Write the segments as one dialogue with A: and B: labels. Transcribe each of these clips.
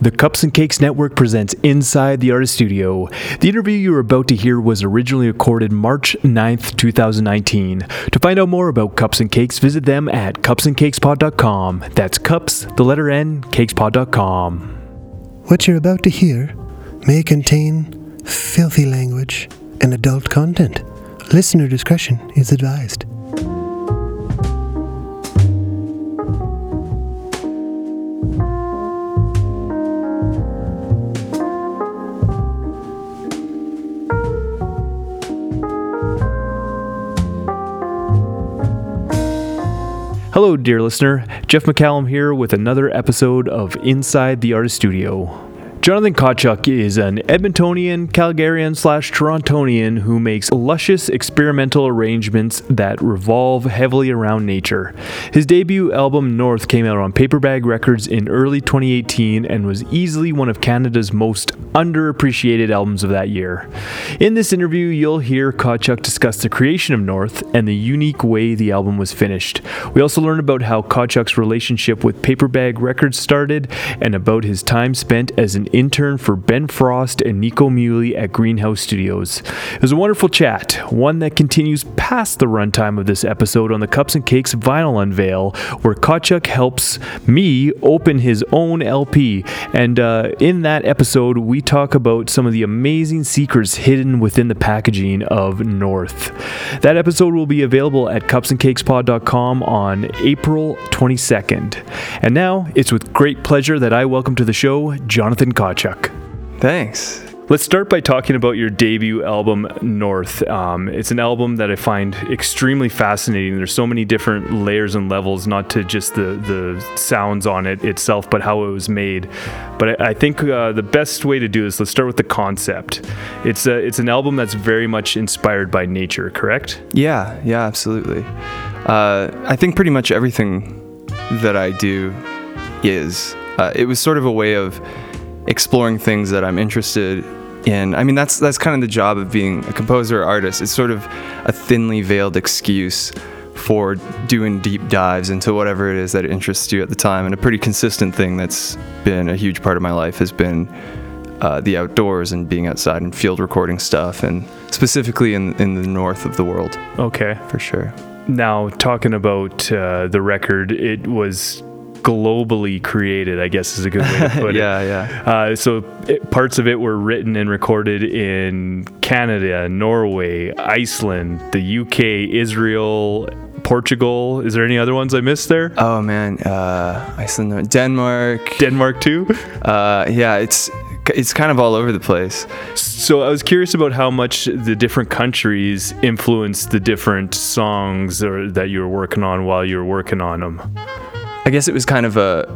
A: The Cups and Cakes Network presents Inside the Artist Studio. The interview you are about to hear was originally recorded March 9th, 2019. To find out more about Cups and Cakes, visit them at cupsandcakespod.com. That's cups, the letter N, cakespod.com.
B: What you're about to hear may contain filthy language and adult content. Listener discretion is advised.
A: Hello, dear listener. Jeff McCallum here with another episode of Inside the Artist Studio. Jonathan Kawchuk is an Edmontonian, Calgarian slash Torontonian who makes luscious experimental arrangements that revolve heavily around nature. His debut album North came out on Paperbag Records in early 2018 and was easily one of Canada's most underappreciated albums of that year. In this interview, you'll hear Kawchuk discuss the creation of North and the unique way the album was finished. We also learn about how Kawchuk's relationship with Paperbag Records started and about his time spent as an intern for Ben Frost and Nico Muhly at Greenhouse Studios. It was a wonderful chat, one that continues past the runtime of this episode on the Cups and Cakes vinyl unveil, where Kawchuk helps me open his own LP. And uh, in that episode, we talk about some of the amazing secrets hidden within the packaging of North. That episode will be available at cupsandcakespod.com on April 22nd. And now, it's with great pleasure that I welcome to the show Jonathan Kawchuk.
C: Thanks.
A: Let's start by talking about your debut album, North. Um, it's an album that I find extremely fascinating. There's so many different layers and levels, not to just the, the sounds on it itself, but how it was made. But I, I think uh, the best way to do this, let's start with the concept. It's a, it's an album that's very much inspired by nature, correct?
C: Yeah, yeah, absolutely. Uh, I think pretty much everything that I do is. Uh, it was sort of a way of exploring things that I'm interested in. I mean, that's that's kind of the job of being a composer or artist. It's sort of a thinly veiled excuse for doing deep dives into whatever it is that interests you at the time. And a pretty consistent thing that's been a huge part of my life has been uh, the outdoors and being outside and field recording stuff, and specifically in in the north of the world,
A: Okay.
C: for sure.
A: Now, talking about uh, the record, it was globally created, I guess is a good way to put it.
C: yeah, yeah.
A: Uh, so it, parts of it were written and recorded in Canada, Norway, Iceland, the UK, Israel, Portugal. Is there any other ones I missed there?
C: Oh man, uh, Iceland, Denmark.
A: Denmark too.
C: Uh, yeah, it's it's kind of all over the place.
A: So I was curious about how much the different countries influenced the different songs or, that you were working on while you were working on them.
C: I guess it was kind of a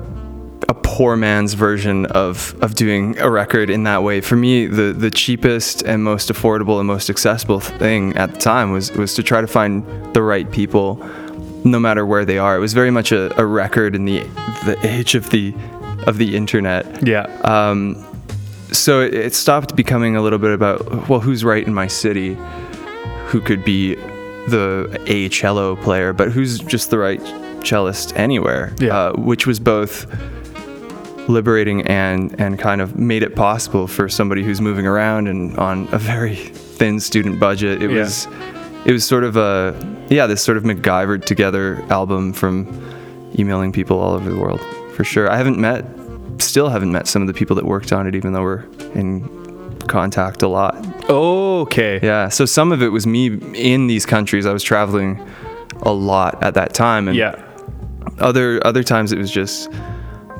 C: a poor man's version of of doing a record in that way. For me, the the cheapest and most affordable and most accessible thing at the time was was to try to find the right people, no matter where they are. It was very much a, a record in the the age of the of the internet.
A: Yeah.
C: Um, so it, it stopped becoming a little bit about well, who's right in my city, who could be the a cello player, but who's just the right cellist anywhere.
A: Yeah.
C: Uh, which was both liberating and and kind of made it possible for somebody who's moving around and on a very thin student budget. It
A: Yeah.
C: was it was sort of a yeah this sort of MacGyvered together album from emailing people all over the world for sure. I haven't met still haven't met some of the people that worked on it even though we're in contact a lot.
A: okay.
C: Yeah, so some of it was me in these countries. I was traveling a lot at that time and
A: Yeah.
C: Other other times it was just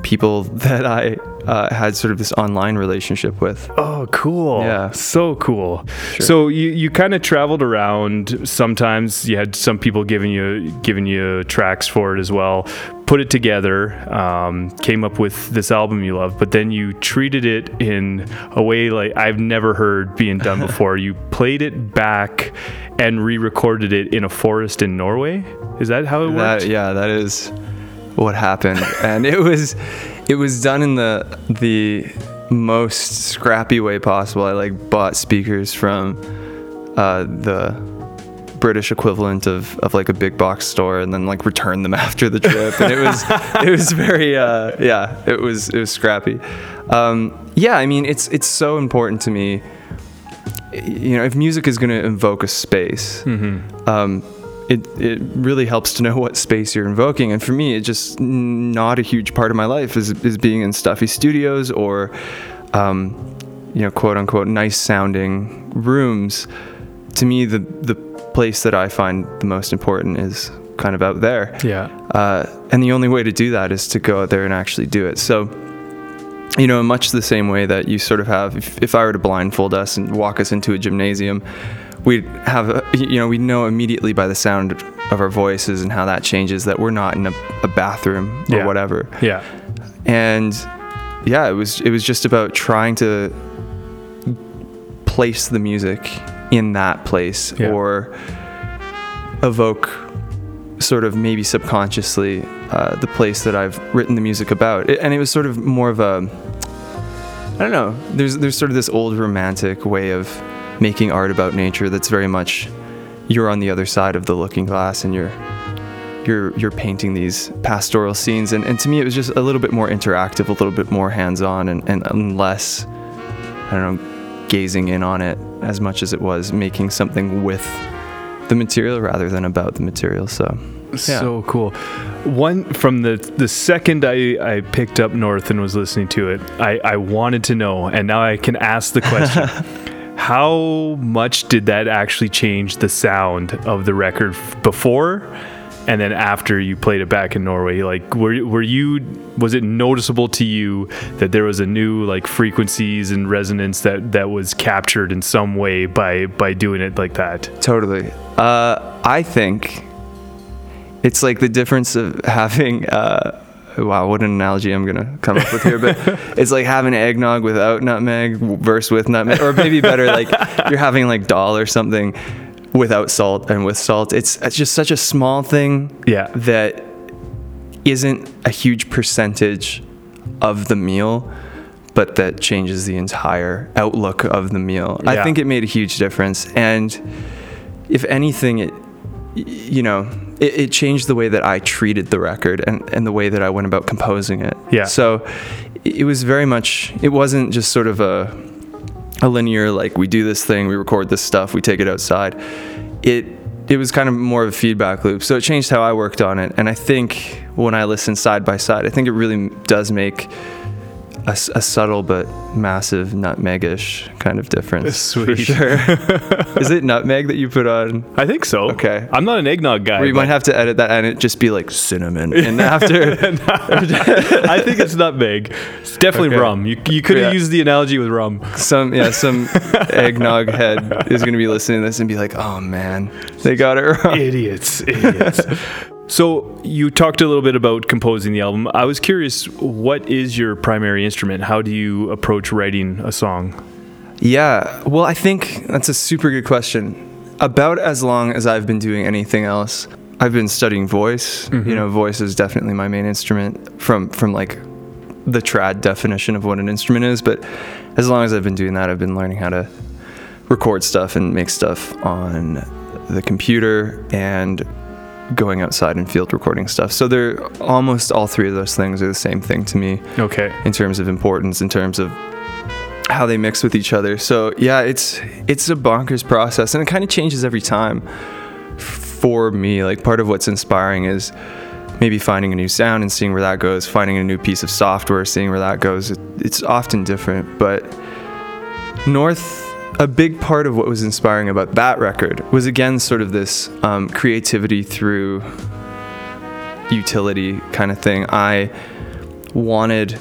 C: people that I uh, had sort of this online relationship with.
A: Oh, cool.
C: Yeah.
A: So cool. So you, you kind of traveled around. Sometimes you had some people giving you giving you tracks for it as well. Put it together, um, came up with this album you love, but then you treated it in a way like I've never heard being done before. you played it back and re-recorded it in a forest in Norway. Is that how it worked?
C: That, yeah, that is what happened, and it was it was done in the the most scrappy way possible. I like bought speakers from uh, the British equivalent of, of like a big box store and then like return them after the trip. And it was it was very uh, yeah it was it was scrappy. Um, yeah I mean it's it's so important to me. You know if music is going to invoke a space um, it, it really helps to know what space you're invoking and for me it's just not a huge part of my life is, is being in stuffy studios or um, you know quote unquote nice sounding rooms to me the the place that I find the most important is kind of out there
A: Yeah.
C: uh, and the only way to do that is to go out there and actually do it. So, you know, in much the same way that you sort of have, if, if I were to blindfold us and walk us into a gymnasium, we'd have, a, you know, we'd know immediately by the sound of our voices and how that changes that we're not in a, a bathroom or
A: Yeah.
C: whatever.
A: Yeah.
C: And yeah, it was it was just about trying to place the music in that place
A: Yeah.
C: or evoke sort of maybe subconsciously uh, the place that I've written the music about. It, and it was sort of more of a I don't know. There's there's sort of this old romantic way of making art about nature that's very much you're on the other side of the looking glass and you're you're you're painting these pastoral scenes and, and to me it was just a little bit more interactive, a little bit more hands-on and, and, and less I don't know, gazing in on it as much as it was making something with the material rather than about the material. So yeah.
A: So cool. One from the the second I, I picked up North and was listening to it, I, I wanted to know, and now I can ask the question: How much did that actually change the sound of the record before, and then after you played it back in Norway? Like, were were you was it noticeable to you that there was a new like frequencies and resonance that that was captured in some way by by doing it like that?
C: Totally. Uh, I think it's like the difference of having. Uh, wow, what an analogy I'm gonna come up with here, but it's like having eggnog without nutmeg versus with nutmeg, or maybe better, like you're having like dal or something without salt and with salt. It's, it's just such a small thing
A: Yeah.
C: that isn't a huge percentage of the meal, but that changes the entire outlook of the meal. I think it made a huge difference. And if anything, it, you know, it, it changed the way that I treated the record and, and the way that I went about composing it.
A: Yeah.
C: So it it was very much, it wasn't just sort of a, a linear, like we do this thing, we record this stuff, we take it outside. It, it was kind of more of a feedback loop. So it changed how I worked on it. And I think when I listen side by side, I think it really does make a, a subtle but massive nutmegish kind of difference. For sure. Is it nutmeg that you put on?
A: I think so.
C: Okay.
A: I'm not an eggnog guy. We
C: might have to edit that and it just be like cinnamon. And after,
A: I think it's nutmeg. It's definitely
C: Okay.
A: rum. You, you could have
C: Yeah.
A: used the analogy with rum.
C: some yeah some eggnog head is gonna be listening to this and be like, oh man, they got it wrong.
A: Idiots. Idiots. So you talked a little bit about composing the album. I was curious, what is your primary instrument? How do you approach writing a song?
C: Yeah, well, I think that's a super good question. About as long as I've been doing anything else, I've been studying voice. Mm-hmm. You know, voice is definitely my main instrument from from like the trad definition of what an instrument is. But as long as I've been doing that, I've been learning how to record stuff and make stuff on the computer and going outside and field recording stuff. So they're almost all three of those things are the same thing to me
A: Okay.
C: in terms of importance, in terms of how they mix with each other. So yeah, it's it's a bonkers process, and it kind of changes every time. For me, like part of what's inspiring is maybe finding a new sound and seeing where that goes, finding a new piece of software, seeing where that goes. It, it's often different, but North. A big part of what was inspiring about that record was again sort of this um, creativity through utility kind of thing. I wanted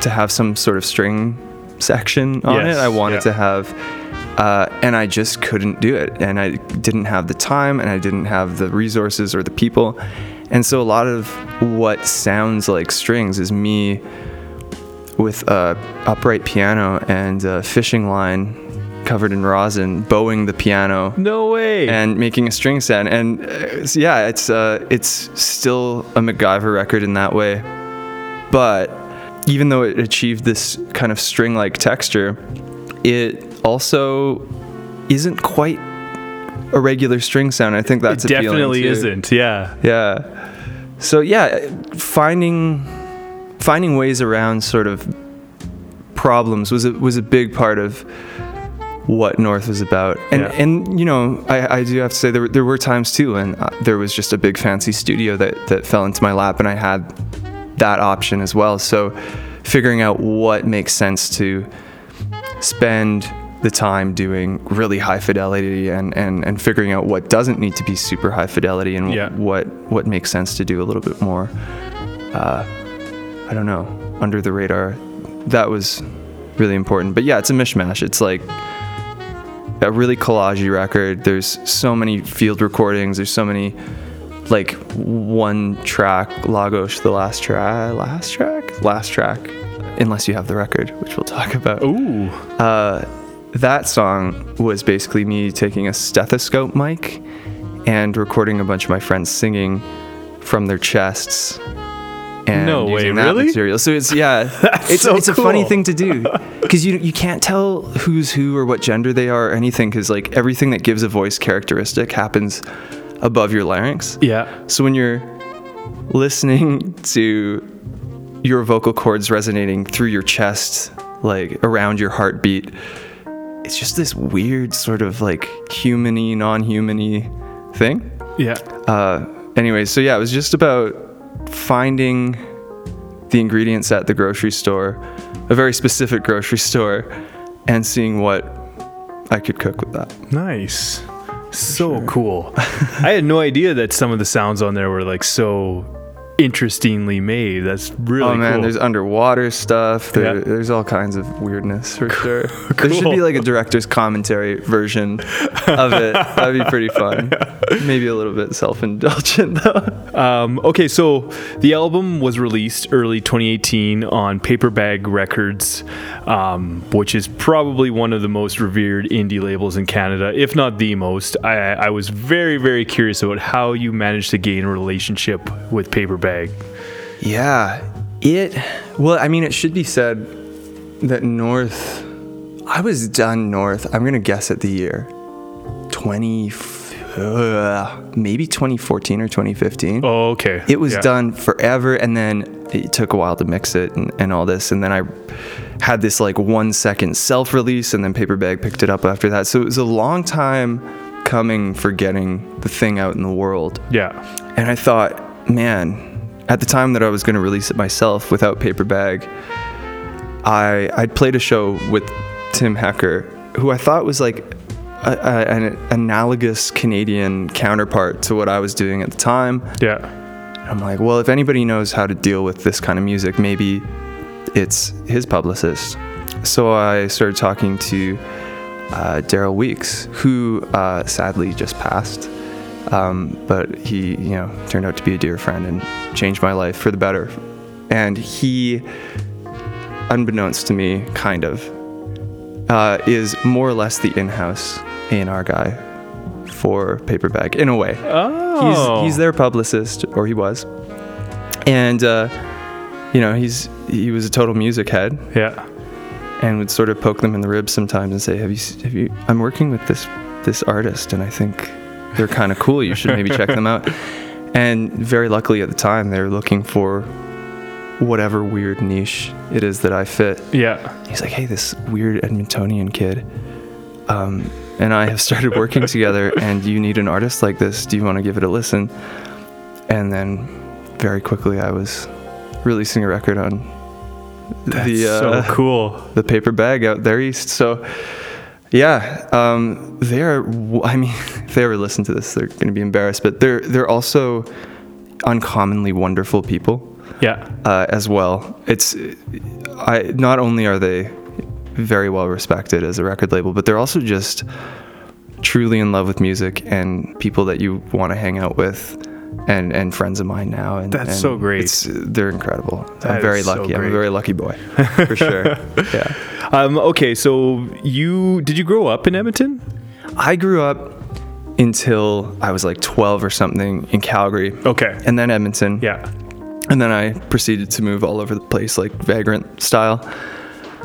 C: to have some sort of string section on
A: Yes,
C: it. I wanted
A: yeah.
C: to have, uh, and I just couldn't do it. And I didn't have the time, and I didn't have the resources or the people. And so a lot of what sounds like strings is me with a upright piano and a fishing line covered in rosin, bowing the piano
A: No way.
C: and making a string sound. And uh, so yeah, it's uh, it's still a MacGyver record in that way. But even though it achieved this kind of string-like texture, it also isn't quite a regular string sound. I think that's
A: it definitely isn't. Yeah.
C: Yeah. So yeah, finding finding ways around sort of problems was a, was a big part of what North was about. And
A: Yeah.
C: and you know, I, I do have to say there were, there were times too when uh, there was just a big fancy studio that that fell into my lap and I had that option as well. So figuring out what makes sense to spend the time doing really high fidelity and, and, and figuring out what doesn't need to be super high fidelity and
A: Yeah.
C: what what makes sense to do a little bit more uh, I don't know under the radar that was really important but yeah it's a mishmash it's like a really collagey record there's so many field recordings there's so many like one track Lagos the last track last track last track unless you have the record which we'll talk about
A: Ooh.
C: uh, that song was basically me taking a stethoscope mic and recording a bunch of my friends singing from their chests. And
A: No way,
C: that
A: really?
C: Material. So it's yeah, it's
A: so
C: it's a funny thing to do because you you can't tell who's who or what gender they are or anything because like everything that gives a voice characteristic happens above your larynx.
A: Yeah.
C: So when you're listening to your vocal cords resonating through your chest, like around your heartbeat, it's just this weird sort of like humany, non-humany thing.
A: Yeah.
C: Uh, anyways, so yeah, it was just about finding the ingredients at the grocery store, a very specific grocery store, and seeing what I could cook with that.
A: Nice. So cool. I had no idea that some of the sounds on there were like so interestingly made. That's really
C: oh man,
A: cool.
C: there's underwater stuff. There,
A: Yeah.
C: There's all kinds of weirdness for sure. There should be like a director's commentary version of it. That'd be pretty fun. Maybe a little bit self-indulgent though.
A: Um, okay, so the album was released early 2018 on Paperbag Records, um, which is probably one of the most revered indie labels in Canada, if not the most. I, I was very, very curious about how you managed to gain a relationship with Paperbag.
C: Yeah, it. Well, I mean, it should be said that North. I was done North. I'm gonna guess at the year, 20, uh, maybe 2014 or 2015.
A: Oh, okay.
C: It was
A: Yeah.
C: done forever, and then it took a while to mix it and, and all this, and then I had this like one second self-release, and then Paperbag picked it up after that. So it was a long time coming for getting the thing out in the world.
A: Yeah.
C: And I thought, man, at the time that I was going to release it myself without paper bag, I I'd played a show with Tim Hecker, who I thought was like a, a, an analogous Canadian counterpart to what I was doing at the time.
A: Yeah.
C: I'm like, well, if anybody knows how to deal with this kind of music, maybe it's his publicist. So I started talking to uh, Daryl Weeks, who uh, sadly just passed. Um, but he, you know, turned out to be a dear friend and changed my life for the better. And he, unbeknownst to me, kind of, uh, is more or less the in-house A&R guy for Paperbag in a way
A: Oh.
C: he's he's their publicist or he was and uh, you know he's he was a total music head
A: Yeah.
C: and would sort of poke them in the ribs sometimes and say have you have you i'm working with this this artist and i think they're kind of cool you should maybe check them out and very luckily at the time they were looking for whatever weird niche it is that i fit
A: Yeah.
C: he's like, hey, this weird Edmontonian kid, um, and I have started working together, and you need an artist like this. Do you want to give it a listen? And then very quickly, I was releasing a record on
A: That's
C: the uh,
A: so cool.
C: the paper bag out there east. So. Yeah, um, they're. I mean, if they ever listen to this, they're going to be embarrassed. But they're they're also uncommonly wonderful people
A: Yeah.
C: uh, as well. It's I not only are they very well respected as a record label, but they're also just truly in love with music and people that you want to hang out with. And, and friends of mine now, and
A: That's
C: and
A: so great.
C: It's, they're incredible.
A: That
C: I'm very
A: is so
C: lucky. I'm a very lucky boy, for sure. Yeah.
A: Um, okay, so you did you grow up in Edmonton?
C: I grew up until I was like 12 or something in Calgary,
A: Okay.
C: and then Edmonton.
A: Yeah.
C: and then I proceeded to move all over the place like vagrant style.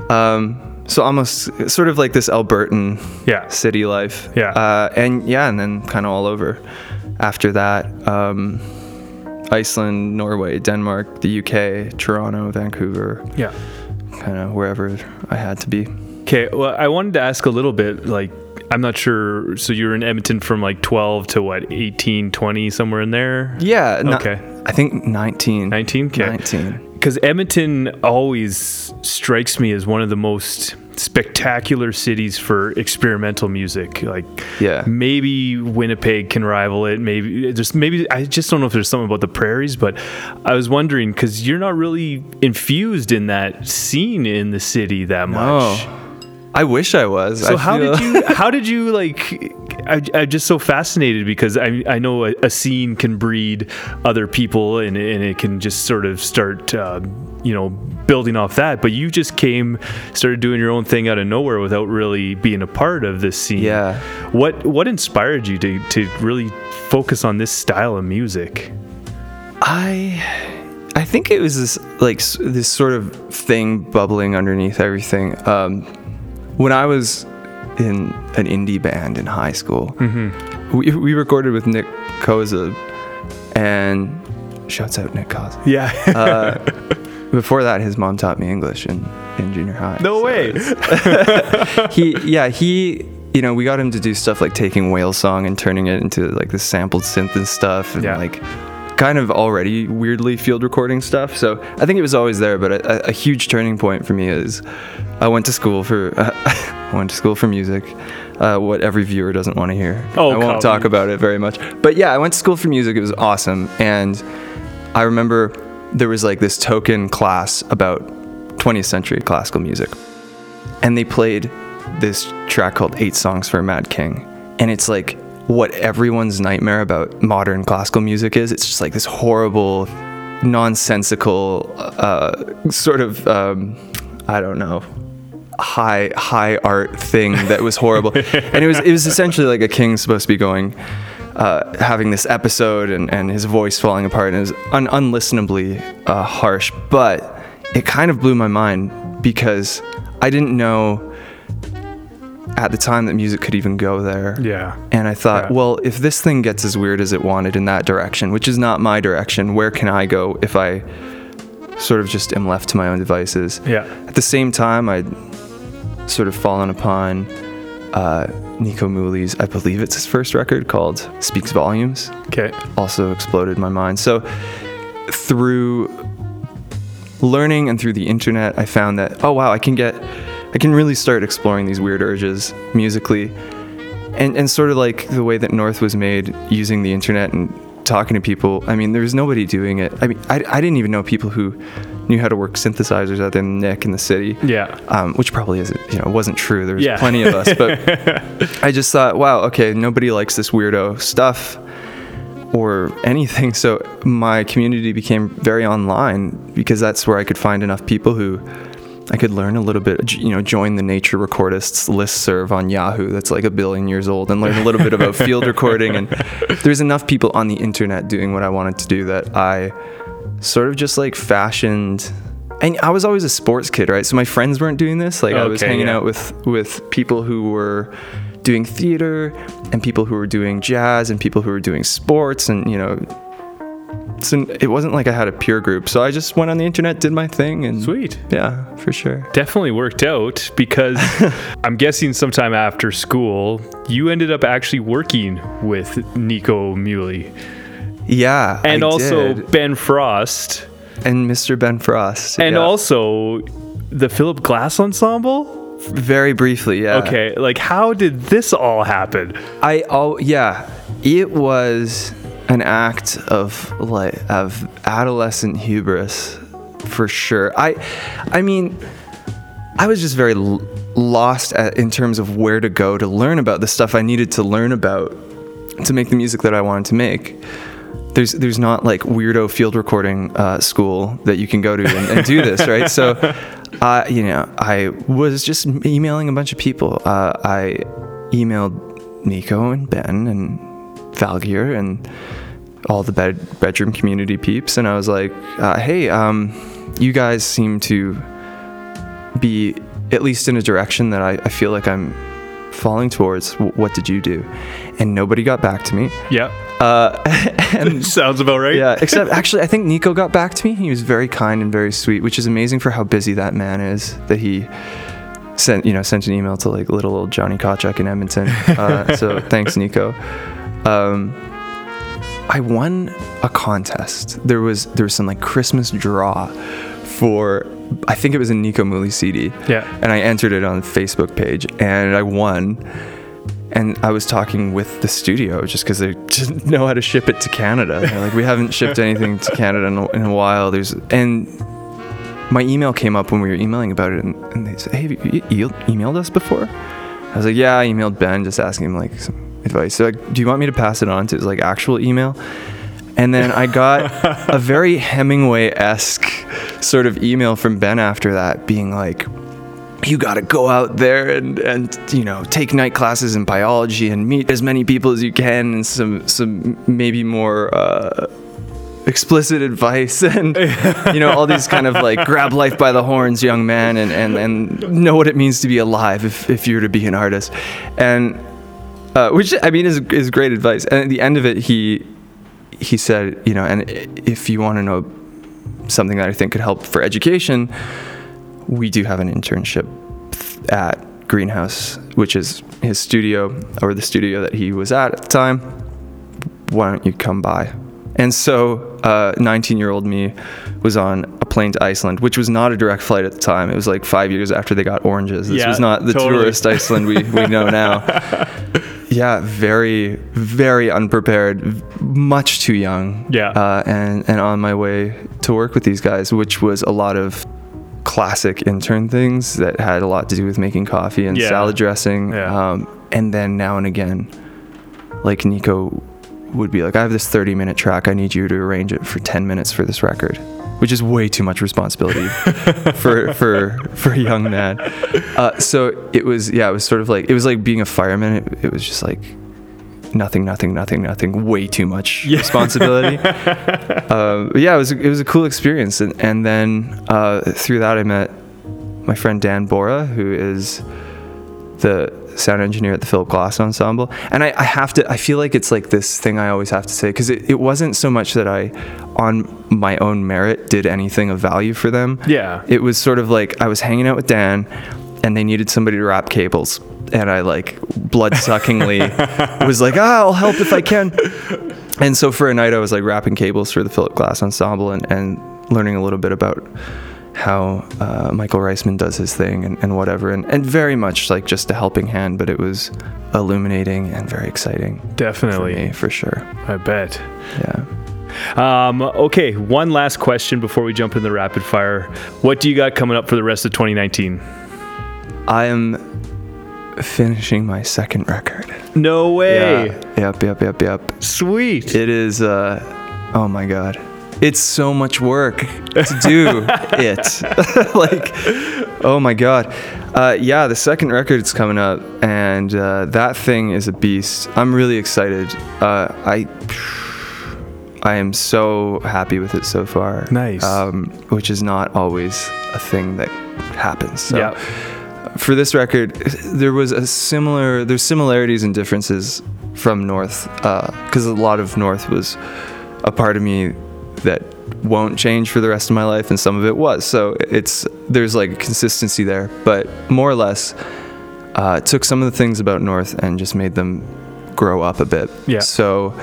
C: Um, so almost sort of like this Albertan
A: Yeah.
C: city life.
A: Yeah.
C: Uh, and yeah, and then kind of all over. After that, um, Iceland, Norway, Denmark, the UK, Toronto, Vancouver,
A: Yeah.
C: Kind of wherever I had to be.
A: Okay, well, I wanted to ask a little bit like I'm not sure so you were in Edmonton from like 12 to what 18, 20 somewhere in there?
C: Yeah.
A: Okay.
C: I think 19.
A: 19? Okay.
C: 19.
A: Cuz Edmonton always strikes me as one of the most spectacular cities for experimental music. Like
C: Yeah.
A: maybe Winnipeg can rival it. Maybe just maybe I just don't know if there's something about the prairies, but I was wondering because you're not really infused in that scene in the city that much.
C: Oh. I wish I was.
A: So
C: I
A: how
C: feel-
A: did you? How did you like? I, I'm just so fascinated because I I know a, a scene can breed other people and and it can just sort of start. Uh, you know, building off that, but you just came, started doing your own thing out of nowhere without really being a part of this scene.
C: Yeah.
A: What what inspired you to to really focus on this style of music?
C: I I think it was this like this sort of thing bubbling underneath everything. Um, when I was in an indie band in high school, we, we recorded with Nick Koza, and shouts out Nick Koza.
A: Yeah.
C: Uh, before that, his mom taught me English in, in junior high.
A: no
C: so
A: way.
C: he yeah he you know we got him to do stuff like taking whale song and turning it into like the sampled synth and stuff and
A: Yeah.
C: like kind of already weirdly field recording stuff so i think it was always there but a, a huge turning point for me is i went to school for i went to school for music uh, what every viewer doesn't want to hear
A: Oh,
C: i won't talk about it very much but yeah i went to school for music it was awesome and i remember there was like this token class about 20th century classical music and they played this track called Eight Songs for a Mad King. And it's like what everyone's nightmare about modern classical music is. It's just like this horrible, nonsensical, uh, sort of, um, I don't know, high high art thing that was horrible. and it was it was essentially like a king supposed to be going. Uh, having this episode and, and his voice falling apart and it was un- unlistenably uh, harsh, but it kind of blew my mind because I didn't know at the time that music could even go there.
A: yeah.
C: And I thought,
A: Yeah.
C: well, if this thing gets as weird as it wanted in that direction, which is not my direction, where can I go if I sort of just am left to my own devices?
A: Yeah.
C: At the same time, I'd sort of fallen upon uh, Nico Muhly's, I believe it's his first record called Speaks Volumes
A: Okay.
C: also exploded my mind. So through learning and through the internet, I found that oh wow, I can get I can really start exploring these weird urges musically. And and sort of like the way that North was made using the internet and talking to people. I mean, there was nobody doing it. I mean, I, I didn't even know people who knew how to work synthesizers other than Nick in the city
A: Yeah.
C: um, which probably isn't, you know, wasn't true. There was
A: Yeah.
C: plenty of us, but I just thought, wow, okay, nobody likes this weirdo stuff or anything. So my community became very online because that's where I could find enough people who I could learn a little bit, you know, join the nature recordists listserv on Yahoo that's like a billion years old and learn a little bit about field recording. And there's enough people on the internet doing what I wanted to do that I sort of just like fashioned and I was always a sports kid, right? So my friends weren't doing this. Like I was hanging
A: yeah.
C: out with with people who were doing theater and people who were doing jazz and people who were doing sports and you know so it wasn't like I had a peer group. So I just went on the internet, did my thing and
A: Sweet.
C: Yeah, for sure.
A: definitely worked out because I'm guessing sometime after school you ended up actually working with Nico Muhly
C: Yeah.
A: and
C: I
A: also
C: did.
A: Ben Frost
C: and Mr. Ben Frost.
A: and
C: yeah.
A: also the Philip Glass ensemble.
C: very briefly, yeah.
A: Okay, like how did this all happen?
C: I oh yeah, it was an act of like of adolescent hubris for sure. I I mean I was just very l- lost at, in terms of where to go to learn about the stuff I needed to learn about to make the music that I wanted to make. There's there's not like weirdo field recording uh, school that you can go to and, and do this, right? So, uh, you know, I was just emailing a bunch of people. Uh, I emailed Nico and Ben and Valgeir and all the bed, bedroom community peeps, and I was like, uh, "Hey, um, you guys seem to be at least in a direction that I, I feel like I'm falling towards. W- what did you do? And nobody got back to me.
A: Yeah.
C: Uh, and
A: Sounds about right.
C: yeah, except actually, I think Nico got back to me. He was very kind and very sweet, which is amazing for how busy that man is. That he sent, you know, sent an email to like little old Johnny Kawchuk in Edmonton. Uh, so thanks, Nico. Um, I won a contest. There was there was some like Christmas draw for I think it was a Nico Muhly CD.
A: Yeah.
C: And I entered it on the Facebook page and I won. And I was talking with the studio just because they didn't know how to ship it to Canada. They're like, we haven't shipped anything to Canada in a, in a while. There's and my email came up when we were emailing about it, and, and they said, "Hey, have you e- emailed us before?" I was like, "Yeah, I emailed Ben, just asking him like some advice." So, like, do you want me to pass it on to his like actual email? And then I got a very Hemingway-esque sort of email from Ben after that, being like, "You got to go out there and and you know take night classes in biology and meet as many people as you can, and some some maybe more." Uh, explicit advice and you know all these kind of like grab life by the horns young man and and, and know what it means to be alive if, if you're to be an artist and uh, which i mean is, is great advice and at the end of it he he said you know and if you want to know something that i think could help for education we do have an internship at greenhouse which is his studio or the studio that he was at at the time why don't you come by and so, 19 year old me was on a plane to Iceland, which was not a direct flight at the time. It was like five years after they got oranges. This
A: Yeah,
C: was not the
A: totally.
C: tourist Iceland we, we know now. yeah, very, very unprepared, much too young.
A: Yeah.
C: Uh, and, and on my way to work with these guys, which was a lot of classic intern things that had a lot to do with making coffee and
A: Yeah.
C: salad dressing.
A: Yeah.
C: Um, and then now and again, like Nico would be like, I have this 30 minute track. I need you to arrange it for 10 minutes for this record, which is way too much responsibility for, for, for a young man. Uh, so it was, yeah, it was sort of like, it was like being a fireman. It, it was just like nothing, nothing, nothing, nothing, way too much responsibility. um, but yeah, it was, it was a cool experience. And, and then uh, through that, I met my friend Dan Bora, who is the sound engineer at the Philip Glass Ensemble. And I, I have to, I feel like it's like this thing I always have to say, because it, it wasn't so much that I, on my own merit, did anything of value for them.
A: Yeah.
C: It was sort of like I was hanging out with Dan and they needed somebody to wrap cables. And I like blood suckingly was like, ah, I'll help if I can. And so for a night, I was like wrapping cables for the Philip Glass Ensemble and, and learning a little bit about how uh, Michael Riesman does his thing and, and whatever. And, and very much like just a helping hand, but it was illuminating and very exciting for
A: Definitely.
C: me, for sure.
A: I bet.
C: Yeah.
A: Um, okay, one last question before we jump into the rapid fire. What do you got coming up for the rest of 2019?
C: I am finishing my second record.
A: No way.
C: Yeah. Yep, yep, yep, yep.
A: Sweet.
C: It is, uh, oh my God. It's so much work to do it. like, oh my God. Uh, yeah, the second record is coming up, and uh, that thing is a beast. I'm really excited. Uh, I. I am so happy with it so far.
A: Nice.
C: Um, which is not always a thing that happens. So
A: Yeah.
C: for this record, there was a similar. There's similarities and differences from North, because a lot of North was a part of me that won't change for the rest of my life, and some of it was. So it's there's like a consistency there, but more or less, uh, took some of the things about North and just made them grow up a bit.
A: Yeah.
C: So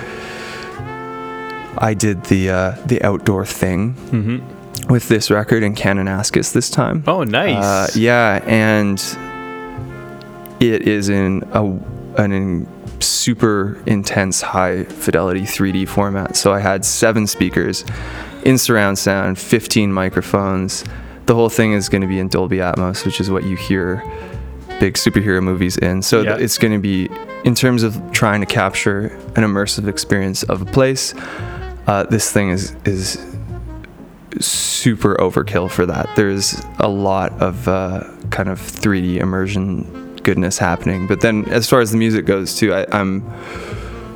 C: I did the uh, the outdoor thing
A: Mm-hmm.
C: with this record in Kananaskis this time.
A: Oh, nice.
C: Uh, yeah, and it is in a an in super intense high fidelity 3D format. So I had seven speakers in surround sound, 15 microphones. The whole thing is going to be in Dolby Atmos, which is what you hear big superhero movies in. So
A: Yeah.
C: it's going to be in terms of trying to capture an immersive experience of a place. Uh, this thing is is super overkill for that. There's a lot of uh, kind of 3D immersion goodness happening. But then, as far as the music goes, too, I, I'm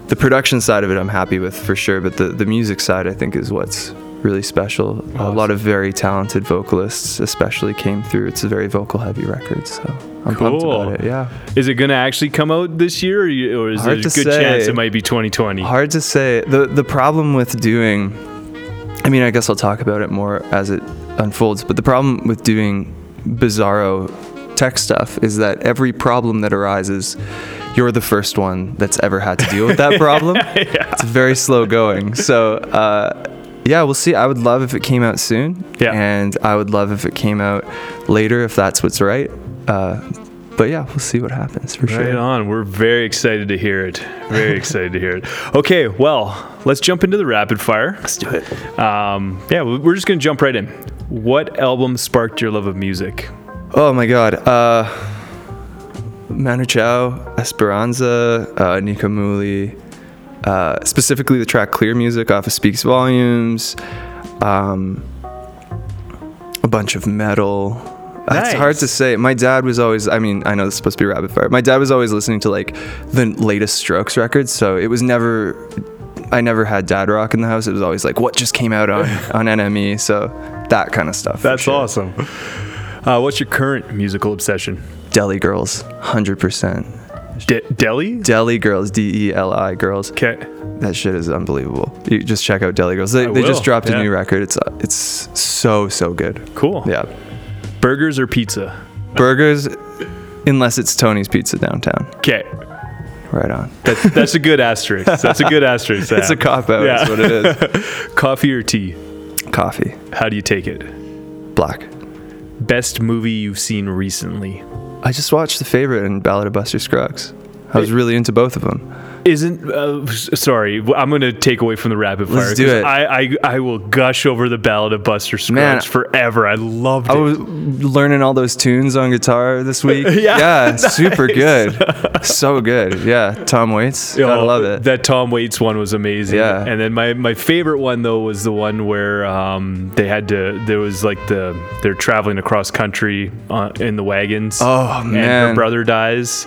C: the production side of it. I'm happy with for sure. But the the music side, I think, is what's really special. A lot of very talented vocalists, especially, came through. It's a very vocal heavy record, so I'm pumped about it. Yeah.
A: Is it going to actually come out this year, or, you, or is
C: Hard
A: there a good chance it might be 2020?
C: Hard to say. the The problem with doing, I mean, I guess I'll talk about it more as it unfolds. But the problem with doing bizarro tech stuff is that every problem that arises, you're the first one that's ever had to deal with that problem. It's very slow going. So. Uh, yeah, we'll see. I would love if it came out soon.
A: Yeah.
C: And I would love if it came out later, if that's what's right. Uh, but yeah, we'll see what happens for
A: Right
C: sure.
A: on. We're very excited to hear it. Very excited to hear it. Okay, well, let's jump into the rapid fire.
C: Let's do it.
A: Um, yeah, we're just going to jump right in. What album sparked your love of music?
C: Oh my god. Uh Manu Chao, Esperanza, uh, Nika Muhly, uh, specifically the track Clear Music off of Speaks Volumes, um, a bunch of metal. Uh, It's hard to say. My dad was always, I mean, I know this is supposed to be rapid fire. My dad was always listening to like the latest Strokes records, so it was never, I never had dad rock in the house. It was always like, what just came out on, on NME? So that kind of stuff.
A: That's
C: sure.
A: awesome. Uh, what's your current musical obsession?
C: Deli Girls, 100%.
A: De- Delhi?
C: Deli Girls, D E L I Girls.
A: Okay.
C: That shit is unbelievable. You just check out Deli Girls. They, they just dropped
A: yeah.
C: a new record. It's uh, it's so so good.
A: Cool.
C: Yeah,
A: Burgers or pizza?
C: burgers, unless it's Tony's Pizza downtown.
A: Okay.
C: Right on.
A: That's, that's a good asterisk. That's a good asterisk. to
C: It's a cop out.
A: Yeah.
C: Is what it is.
A: Coffee or tea?
C: Coffee,
A: How do you take it?
C: black.
A: Best movie you've seen recently?
C: I just watched The Favorite and Ballad of Buster Scruggs. I was really into both of them.
A: Isn't uh, sorry? I'm going to take away from the rapid fire.
C: Let's do it.
A: I, I I will gush over the Ballad of Buster Scruggs
C: Man,
A: forever. I loved
C: I
A: it.
C: was learning all those tunes on guitar this week.
A: Yeah,
C: yeah, super good, so good. Yeah, Tom Waits,
A: Oh,
C: gotta love it.
A: That Tom Waits one was amazing.
C: Yeah.
A: And then my, my favorite one though was the one where um, they had to there was like the they're traveling across country uh, in the wagons.
C: Oh,
A: And
C: man.
A: her brother dies.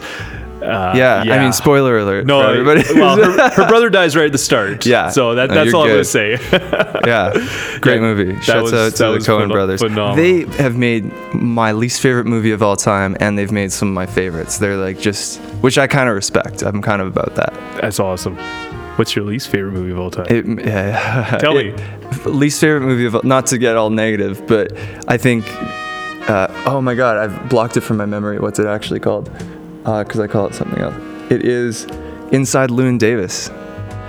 A: Uh,
C: yeah, I mean, spoiler alert.
A: No,
C: everybody.
A: well, her, her brother dies right at the start.
C: Yeah.
A: So that,
C: No,
A: that's all I'm going to say.
C: yeah, great
A: Yeah,
C: movie. Shouts
A: was-
C: out to the Coen brothers.
A: phenomenal.
C: They have made my least favorite movie of all time, and they've made some of my favorites. They're like just, which I kind of respect. I'm kind of about that.
A: That's awesome. What's your least favorite movie of all time?
C: It, yeah,
A: Tell
C: it- Least favorite movie of not to get all negative, but I think. Uh, oh my god, I've blocked it from my memory. What's it actually called? Because I call it something else. It is Inside Llewyn Davis.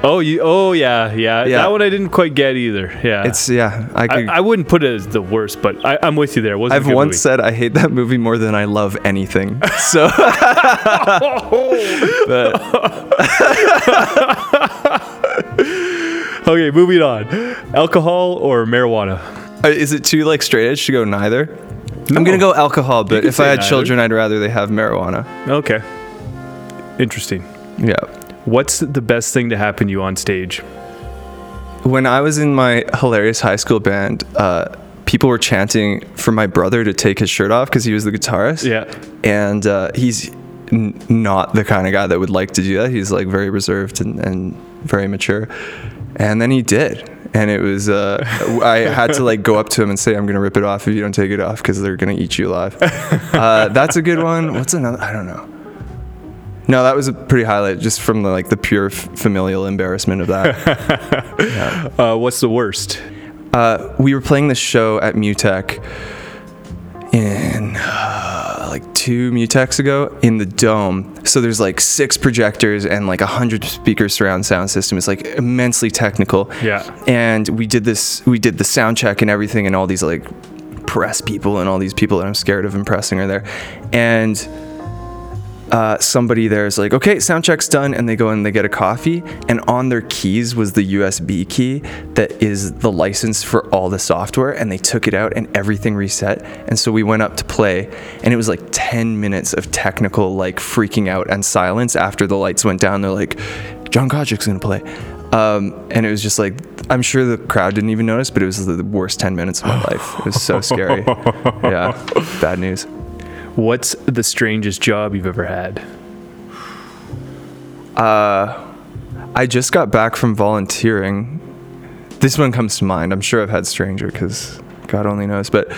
A: oh, you. Oh, yeah, yeah,
C: Yeah.
A: That one I didn't quite get either. Yeah.
C: It's yeah. I
A: I,
C: could.
A: I wouldn't put it as the worst, but I, I'm with you there. It
C: I've once
A: movie.
C: said I hate that movie more than I love anything. So,
A: Okay, moving on. Alcohol or marijuana?
C: uh, is it too like straight edge to go neither?
A: No.
C: I'm gonna go alcohol, but if I had
A: neither.
C: children, I'd rather they have marijuana.
A: Okay. Interesting.
C: Yeah.
A: What's the best thing to happen to you on stage?
C: When I was in my hilarious high school band, uh, people were chanting for my brother to take his shirt off because he was the guitarist.
A: Yeah.
C: And uh, he's n- not the kind of guy that would like to do that. He's like very reserved and, and very mature. And then he did. And it was, uh, I had to like go up to him and say, I'm going to rip it off if you don't take it off because they're going to eat you alive. Uh, that's a good one. What's another? I don't know. No, that was a pretty highlight just from the, like the pure f- familial embarrassment of that.
A: Uh, what's the worst?
C: uh, we were playing this show at MUTEK in uh, like two MUTEKs ago in the dome. So there's like six projectors and like a hundred speaker surround sound system. It's like immensely technical.
A: Yeah.
C: And we did this. We did the sound check and everything, and all these like press people and all these people that I'm scared of impressing are there, and uh, somebody there is like, okay, sound check's done, and they go and they get a coffee, and on their keys was the USB key that is the license for all the software, and they took it out and everything reset, and so we went up to play, and it was like 10 minutes of technical like freaking out and silence after the lights went down. They're like, John Kawchuk's gonna play. Um, and it was just like, I'm sure the crowd didn't even notice, but it was the worst 10 minutes of my life. It was so scary. Yeah, bad news.
A: What's the strangest job you've ever had?
C: Uh, I just got back from volunteering this one comes to mind. I'm sure I've had stranger because God only knows. But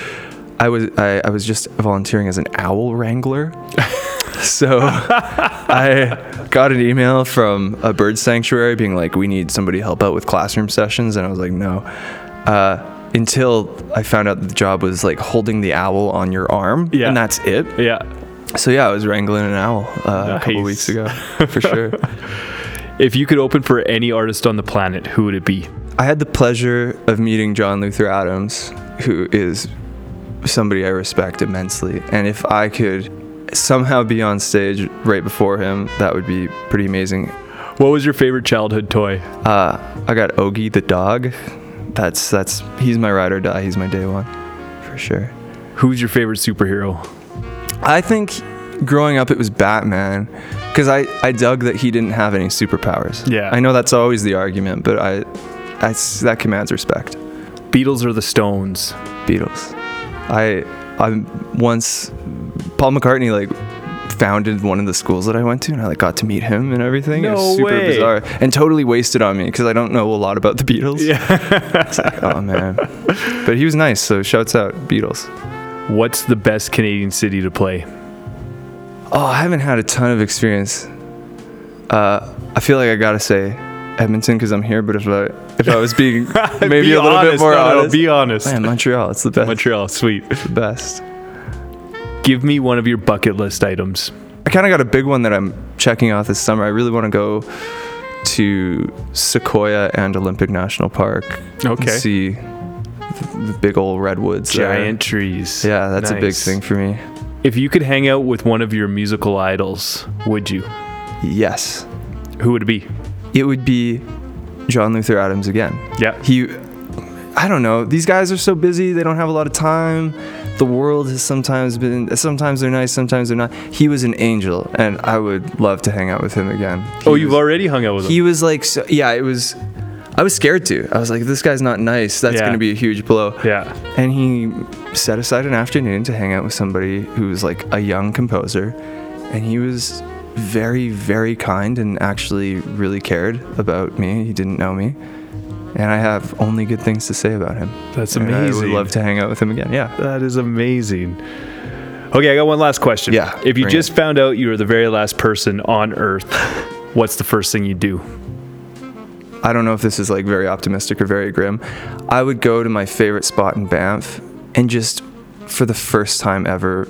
C: I was I, I was just volunteering as an owl wrangler. so I got an email from a bird sanctuary being like, "We need somebody to help out with classroom sessions," and I was like, "No." Uh, until I found out that the job was like holding the owl on your arm,
A: Yeah.
C: and that's it.
A: Yeah.
C: So yeah, I was wrangling an owl uh, a couple weeks ago, for sure.
A: If you could open for any artist on the planet, who would it be?
C: I had the pleasure of meeting John Luther Adams, who is somebody I respect immensely. And if I could somehow be on stage right before him, that would be pretty amazing.
A: What was your favorite childhood toy?
C: Uh, I got Ogie the dog. That's that's he's my ride or die. He's my day one, for sure.
A: Who's your favorite superhero?
C: I think growing up it was Batman because I, I dug that he didn't have any superpowers.
A: Yeah.
C: I know that's always the argument, but I, I that commands respect.
A: Beatles or the Stones?
C: Beatles. I I once Paul McCartney like founded one of the schools that I went to, and I like got to meet him and everything. it
A: No
C: was super
A: way.
C: bizarre and totally wasted on me because I don't know a lot about the Beatles.
A: Yeah.
C: Like, oh man, but he was nice. So shouts out Beatles.
A: What's the best Canadian city to play?
C: Oh, I haven't had a ton of experience. Uh, I feel like I gotta say Edmonton because I'm here. But if I if I was being maybe
A: Be
C: a little bit more
A: No, no, be honest.
C: man, Montreal, it's the best.
A: Montreal, sweet.
C: It's the best.
A: Give me one of your bucket list items.
C: I kind of got a big one that I'm checking out this summer. I really want to go to Sequoia and Olympic National Park. and
A: Okay.
C: see the, the big old redwoods. there.
A: Giant trees.
C: Yeah, that's a big thing for me.
A: If you could hang out with one of your musical idols, would you?
C: Yes,
A: Who would it be?
C: it would be John Luther Adams again.
A: Yeah.
C: He, I don't know. These guys are so busy; they don't have a lot of time. The world has sometimes been. Sometimes they're nice, sometimes they're not. He was an angel, and I would love to hang out with him again. Oh, he
A: oh, you've
C: was-
A: already hung out with him.
C: He was like, so, yeah, it was. I was scared to. I was like, this guy's not nice. That's
A: Yeah.
C: going to be a huge blow.
A: yeah.
C: And he set aside an afternoon to hang out with somebody who was like a young composer. And he was very, very kind and actually really cared about me. He didn't know me. And I have only good things to say about him.
A: That's
C: And I would love to hang out with him again. Yeah.
A: That is amazing. Okay, I got one last question.
C: Yeah,
A: If you
C: bring
A: just found out you were the very last person on Earth, what's the first thing you do?
C: I don't know if this is like very optimistic or very grim. I would go to my favorite spot in Banff and just for the first time ever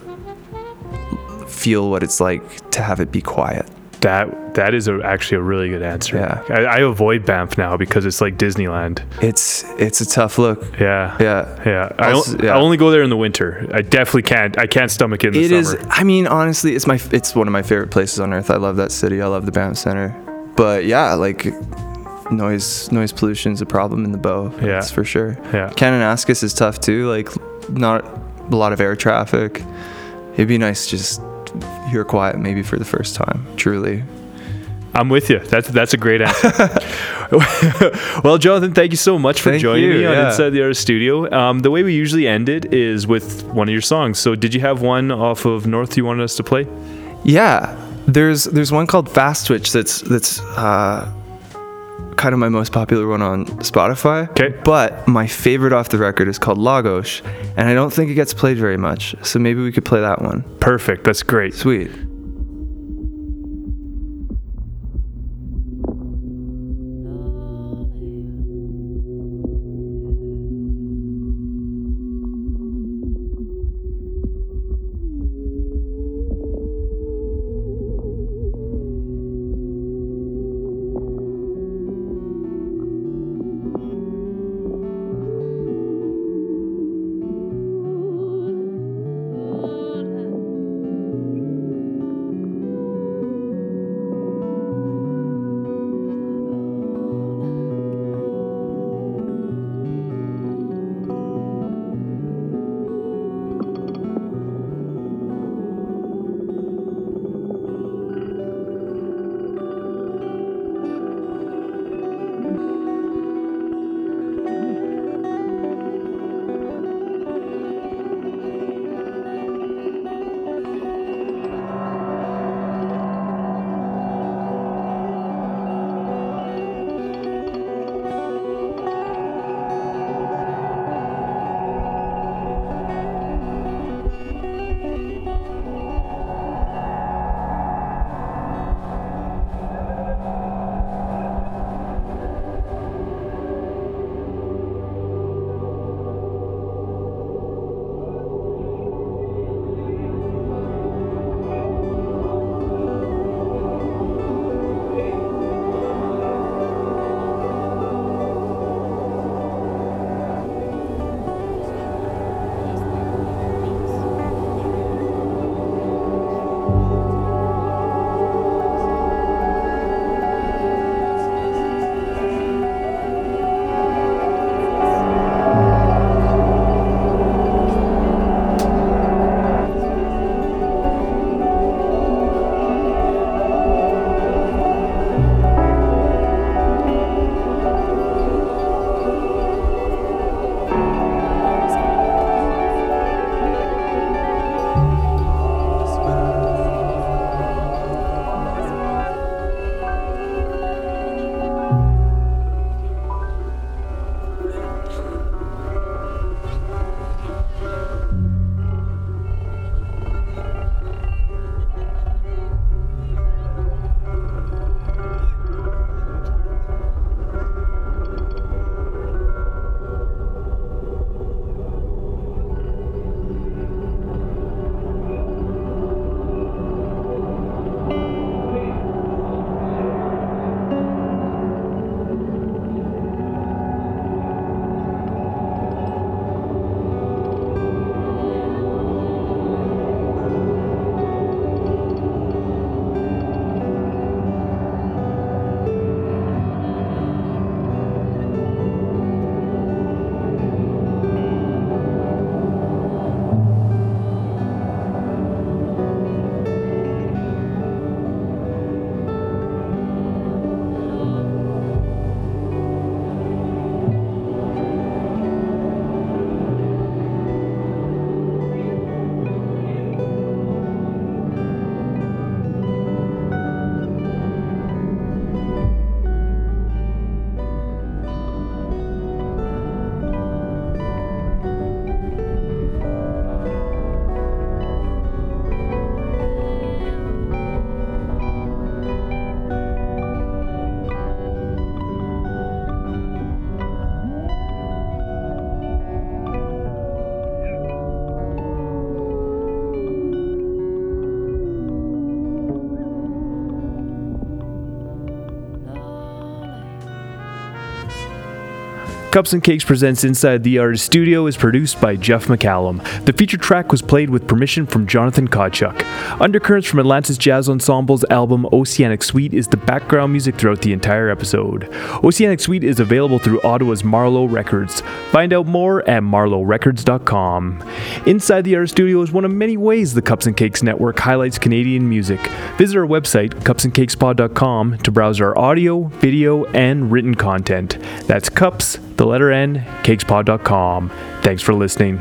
C: feel what it's like to have it be quiet.
A: That that is a, actually a really good answer.
C: Yeah.
A: I, I avoid Banff now because it's like Disneyland.
C: It's it's a tough look.
A: Yeah.
C: Yeah.
A: Yeah. I,
C: Also- yeah.
A: I only go there in the winter. I definitely can't. I can't stomach it in the
C: It is. I mean, honestly, it's my it's one of my favorite places on earth. I love that city. I love the Banff Center. But yeah, like noise noise pollution is a problem in the bow.
A: Yeah.
C: That's for sure.
A: Yeah.
C: Kananaskis is tough too. Like not a lot of air traffic. It'd be nice just hear quiet maybe for the first time. Truly.
A: I'm with you. That's that's a great answer. well, Jonathan, thank you so much for
C: Thank
A: joining
C: you,
A: me on
C: yeah.
A: Inside the Artist Studio. Um, the way we usually end it is with one of your songs. So, did you have one off of North you wanted us to play?
C: Yeah. There's there's one called Fast Twitch that's that's uh, kind of my most popular one on Spotify.
A: 'Kay.
C: But my favorite off the record is called Lagos, and I don't think it gets played very much. So maybe we could play that one.
A: Perfect. That's great.
C: Sweet.
A: Cups and Cakes presents Inside the Artist Studio is produced by Jeff McCallum. The feature track was played with permission from Jonathan Kawchuk. Undercurrents from Atlantis Jazz Ensemble's album Oceanic Suite is the background music throughout the entire episode. Oceanic Suite is available through Ottawa's Marlowe Records. Find out more at marlowerecords.com. Inside the Artist Studio is one of many ways the Cups and Cakes Network highlights Canadian music. Visit our website, cupsandcakespod.com, to browse our audio, video, and written content. That's cups, the letter N, cakespod.com. Thanks for listening.